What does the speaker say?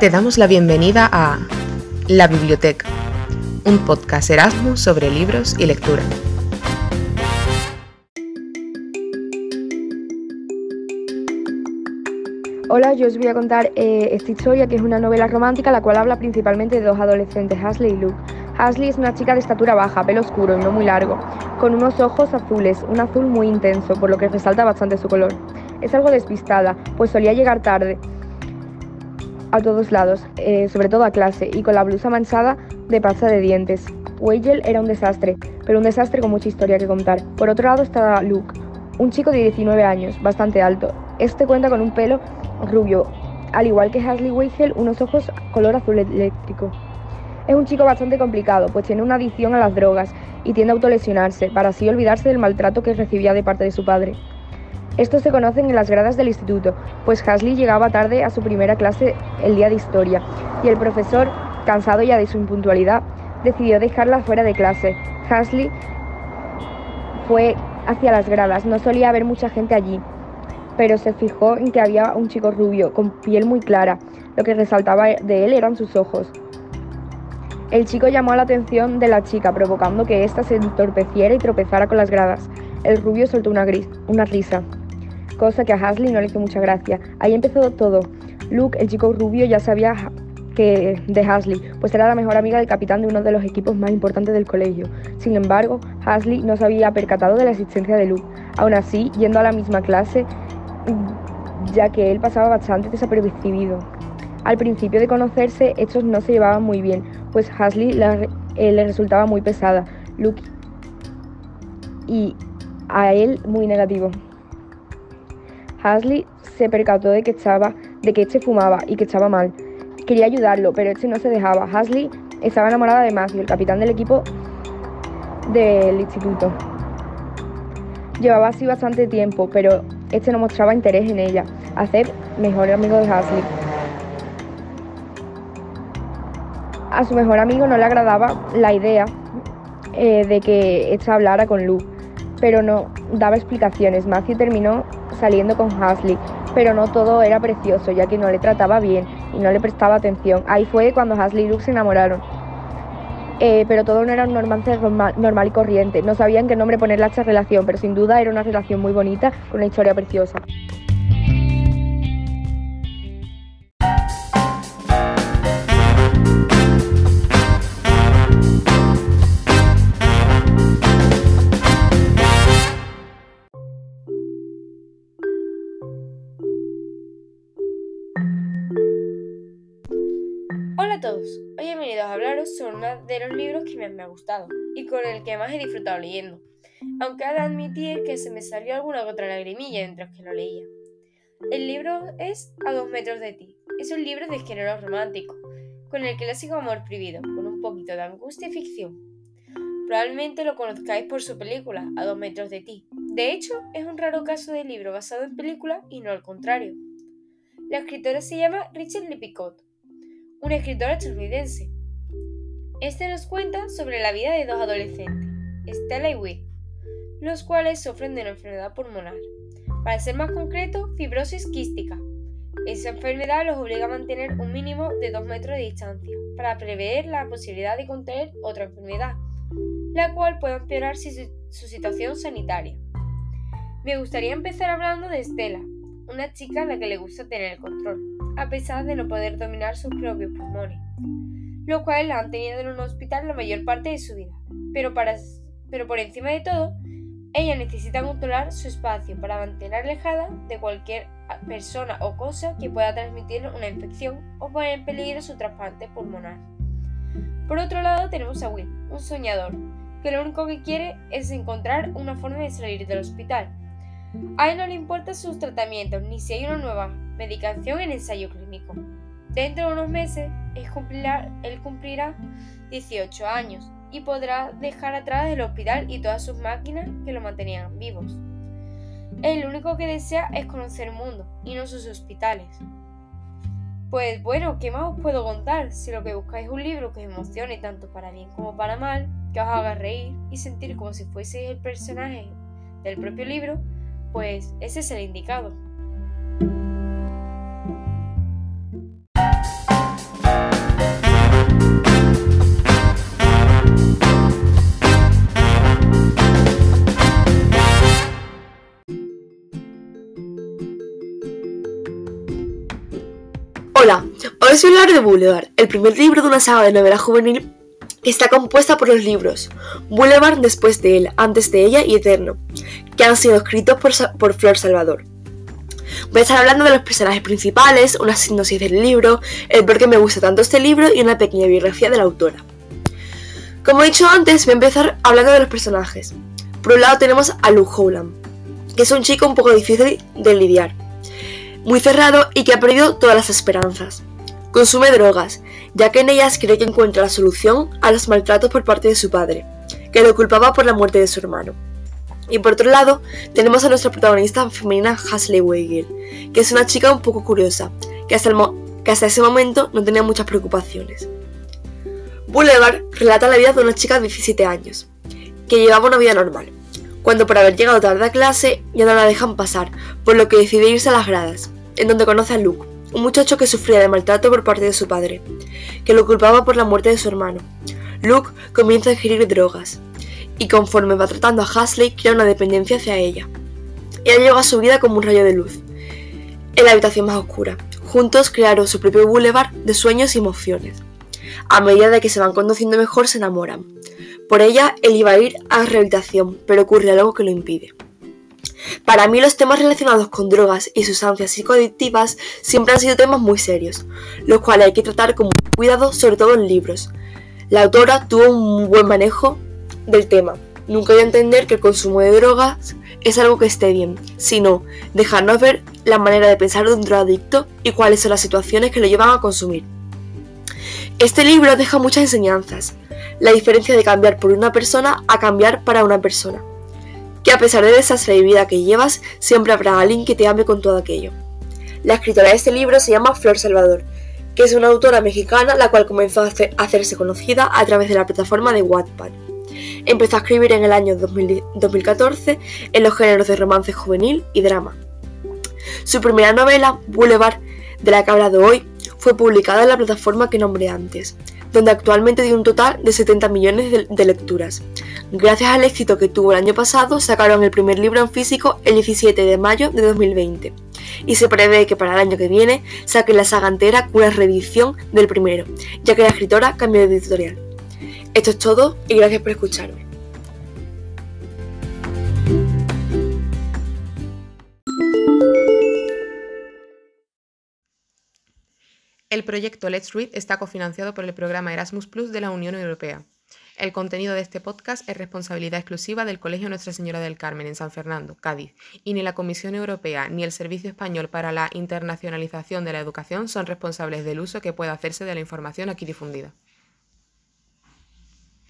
Te damos la bienvenida a La Biblioteca, un podcast Erasmus sobre libros y lectura. Hola, yo os voy a contar eh, esta historia que es una novela romántica la cual habla principalmente de dos adolescentes, Hasley y Luke. Hasley es una chica de estatura baja, pelo oscuro y no muy largo, con unos ojos azules, un azul muy intenso, por lo que resalta bastante su color. Es algo despistada, pues solía llegar tarde a todos lados, eh, sobre todo a clase, y con la blusa manchada de pasta de dientes. Weigel era un desastre, pero un desastre con mucha historia que contar. Por otro lado está Luke, un chico de 19 años, bastante alto. Este cuenta con un pelo rubio, al igual que Hasley Weigel, unos ojos color azul eléctrico. Es un chico bastante complicado, pues tiene una adicción a las drogas y tiende a autolesionarse, para así olvidarse del maltrato que recibía de parte de su padre. Estos se conocen en las gradas del instituto, pues Hasley llegaba tarde a su primera clase el día de historia, y el profesor, cansado ya de su impuntualidad, decidió dejarla fuera de clase. Hasley fue hacia las gradas, no solía haber mucha gente allí, pero se fijó en que había un chico rubio, con piel muy clara. Lo que resaltaba de él eran sus ojos. El chico llamó la atención de la chica, provocando que ésta se entorpeciera y tropezara con las gradas. El rubio soltó una, risa cosa que a Hasley no le hizo mucha gracia. Ahí empezó todo. Luke, el chico rubio, ya sabía que de Hasley, pues era la mejor amiga del capitán de uno de los equipos más importantes del colegio. Sin embargo, Hasley no se había percatado de la existencia de Luke. Aún así, yendo a la misma clase, ya que él pasaba bastante desapercibido. Al principio de conocerse, estos no se llevaban muy bien, pues Hasley eh, le resultaba muy pesada, Luke y a él muy negativo. Hasley se percató de que estaba, de que este fumaba y que estaba mal. Quería ayudarlo, pero este no se dejaba. Hasley estaba enamorada de Matthew, el capitán del equipo del instituto. Llevaba así bastante tiempo, pero este no mostraba interés en ella. Hacer mejor amigo de Hasley. A su mejor amigo no le agradaba la idea eh, de que esta hablara con Luke, pero no daba explicaciones. Matthew terminó saliendo con Hasley, pero no todo era precioso, ya que no le trataba bien y no le prestaba atención. Ahí fue cuando Hasley y Luke se enamoraron. Eh, pero todo no era un romance normal, y corriente. No sabían qué nombre ponerle a esta relación, pero sin duda era una relación muy bonita, con una historia preciosa. Todos, hoy he venido a hablaros sobre uno de los libros que más me ha gustado y con el que más he disfrutado leyendo, aunque he de admitir que se me salió alguna otra lagrimilla mientras que lo leía. El libro es A dos metros de ti, es un libro de género romántico, con el clásico amor prohibido, con un poquito de angustia y ficción. Probablemente lo conozcáis por su película, A dos metros de ti. De hecho, es un raro caso de libro basado en película y no al contrario. La escritora se llama Richard Lippincott un escritor estadounidense. Este nos cuenta sobre la vida de dos adolescentes, Stella y Will, los cuales sufren de una enfermedad pulmonar. Para ser más concreto, fibrosis quística. Esa enfermedad los obliga a mantener un mínimo de 2 metros de distancia para prever la posibilidad de contraer otra enfermedad, la cual puede empeorar su, su situación sanitaria. Me gustaría empezar hablando de Stella, una chica a la que le gusta tener el control, a pesar de no poder dominar sus propios pulmones, lo cual la han tenido en un hospital la mayor parte de su vida. Pero, para, pero por encima de todo, ella necesita controlar su espacio para mantener alejada de cualquier persona o cosa que pueda transmitirle una infección o poner en peligro su trasplante pulmonar. Por otro lado tenemos a Will, un soñador, que lo único que quiere es encontrar una forma de salir del hospital a él no le importan sus tratamientos ni si hay una nueva medicación en ensayo clínico. Dentro de unos meses, él cumplirá, él cumplirá 18 años y podrá dejar atrás el hospital y todas sus máquinas que lo mantenían vivos. Él lo único que desea es conocer el mundo y no sus hospitales. Pues bueno, ¿qué más os puedo contar? Si lo que buscáis es un libro que os emocione tanto para bien como para mal, que os haga reír y sentir como si fueseis el personaje del propio libro, pues ese es el indicado. Hola, hoy os voy a hablar de Boulevard, el primer libro de una saga de novela juvenil que está compuesta por los libros Boulevard después de él, antes de ella y Eterno, que han sido escritos por, por Flor Salvador. Voy a estar hablando de los personajes principales, una sinopsis del libro, el por qué me gusta tanto este libro y una pequeña biografía de la autora. Como he dicho antes, voy a empezar hablando de los personajes. Por un lado tenemos a Luke Howland, que es un chico un poco difícil de lidiar, muy cerrado y que ha perdido todas las esperanzas. Consume drogas, ya que en ellas cree que encuentra la solución a los maltratos por parte de su padre, que lo culpaba por la muerte de su hermano. Y por otro lado, tenemos a nuestra protagonista femenina Hasley Weigel, que es una chica un poco curiosa, que hasta, que hasta ese momento no tenía muchas preocupaciones. Boulevard relata la vida de una chica de 17 años, que llevaba una vida normal, cuando por haber llegado tarde a clase ya no la dejan pasar, por lo que decide irse a las gradas, en donde conoce a Luke, un muchacho que sufría de maltrato por parte de su padre, que lo culpaba por la muerte de su hermano. Luke comienza a ingerir drogas, y conforme va tratando a Hasley, crea una dependencia hacia ella. Ella llega a su vida como un rayo de luz, en la habitación más oscura. Juntos crearon su propio boulevard de sueños y emociones. A medida de que se van conociendo mejor, se enamoran. Por ella, él iba a ir a rehabilitación, pero ocurre algo que lo impide. Para mí los temas relacionados con drogas y sustancias psicoadictivas siempre han sido temas muy serios, los cuales hay que tratar con cuidado, sobre todo en libros. La autora tuvo un buen manejo del tema. Nunca voy a entender que el consumo de drogas es algo que esté bien, sino dejarnos ver la manera de pensar de un drogadicto y cuáles son las situaciones que lo llevan a consumir. Este libro deja muchas enseñanzas, la diferencia de cambiar por una persona a cambiar para una persona, que a pesar de desastre de vida que llevas, siempre habrá alguien que te ame con todo aquello. La escritora de este libro se llama Flor Salvador, que es una autora mexicana la cual comenzó a hacerse conocida a través de la plataforma de Wattpad. Empezó a escribir en el año 2014 en los géneros de romance juvenil y drama. Su primera novela, Boulevard, de la que he hablado hoy, fue publicada en la plataforma que nombré antes, donde actualmente tiene un total de 70 millones de, lecturas. Gracias al éxito que tuvo el año pasado, sacaron el primer libro en físico el 17 de mayo de 2020 y se prevé que para el año que viene saquen la saga entera con una reedición del primero, ya que la escritora cambió de editorial. Esto es todo y gracias por escucharme. El proyecto Let's Read está cofinanciado por el programa Erasmus Plus de la Unión Europea. El contenido de este podcast es responsabilidad exclusiva del Colegio Nuestra Señora del Carmen en San Fernando, Cádiz, y ni la Comisión Europea ni el Servicio Español para la Internacionalización de la Educación son responsables del uso que pueda hacerse de la información aquí difundida.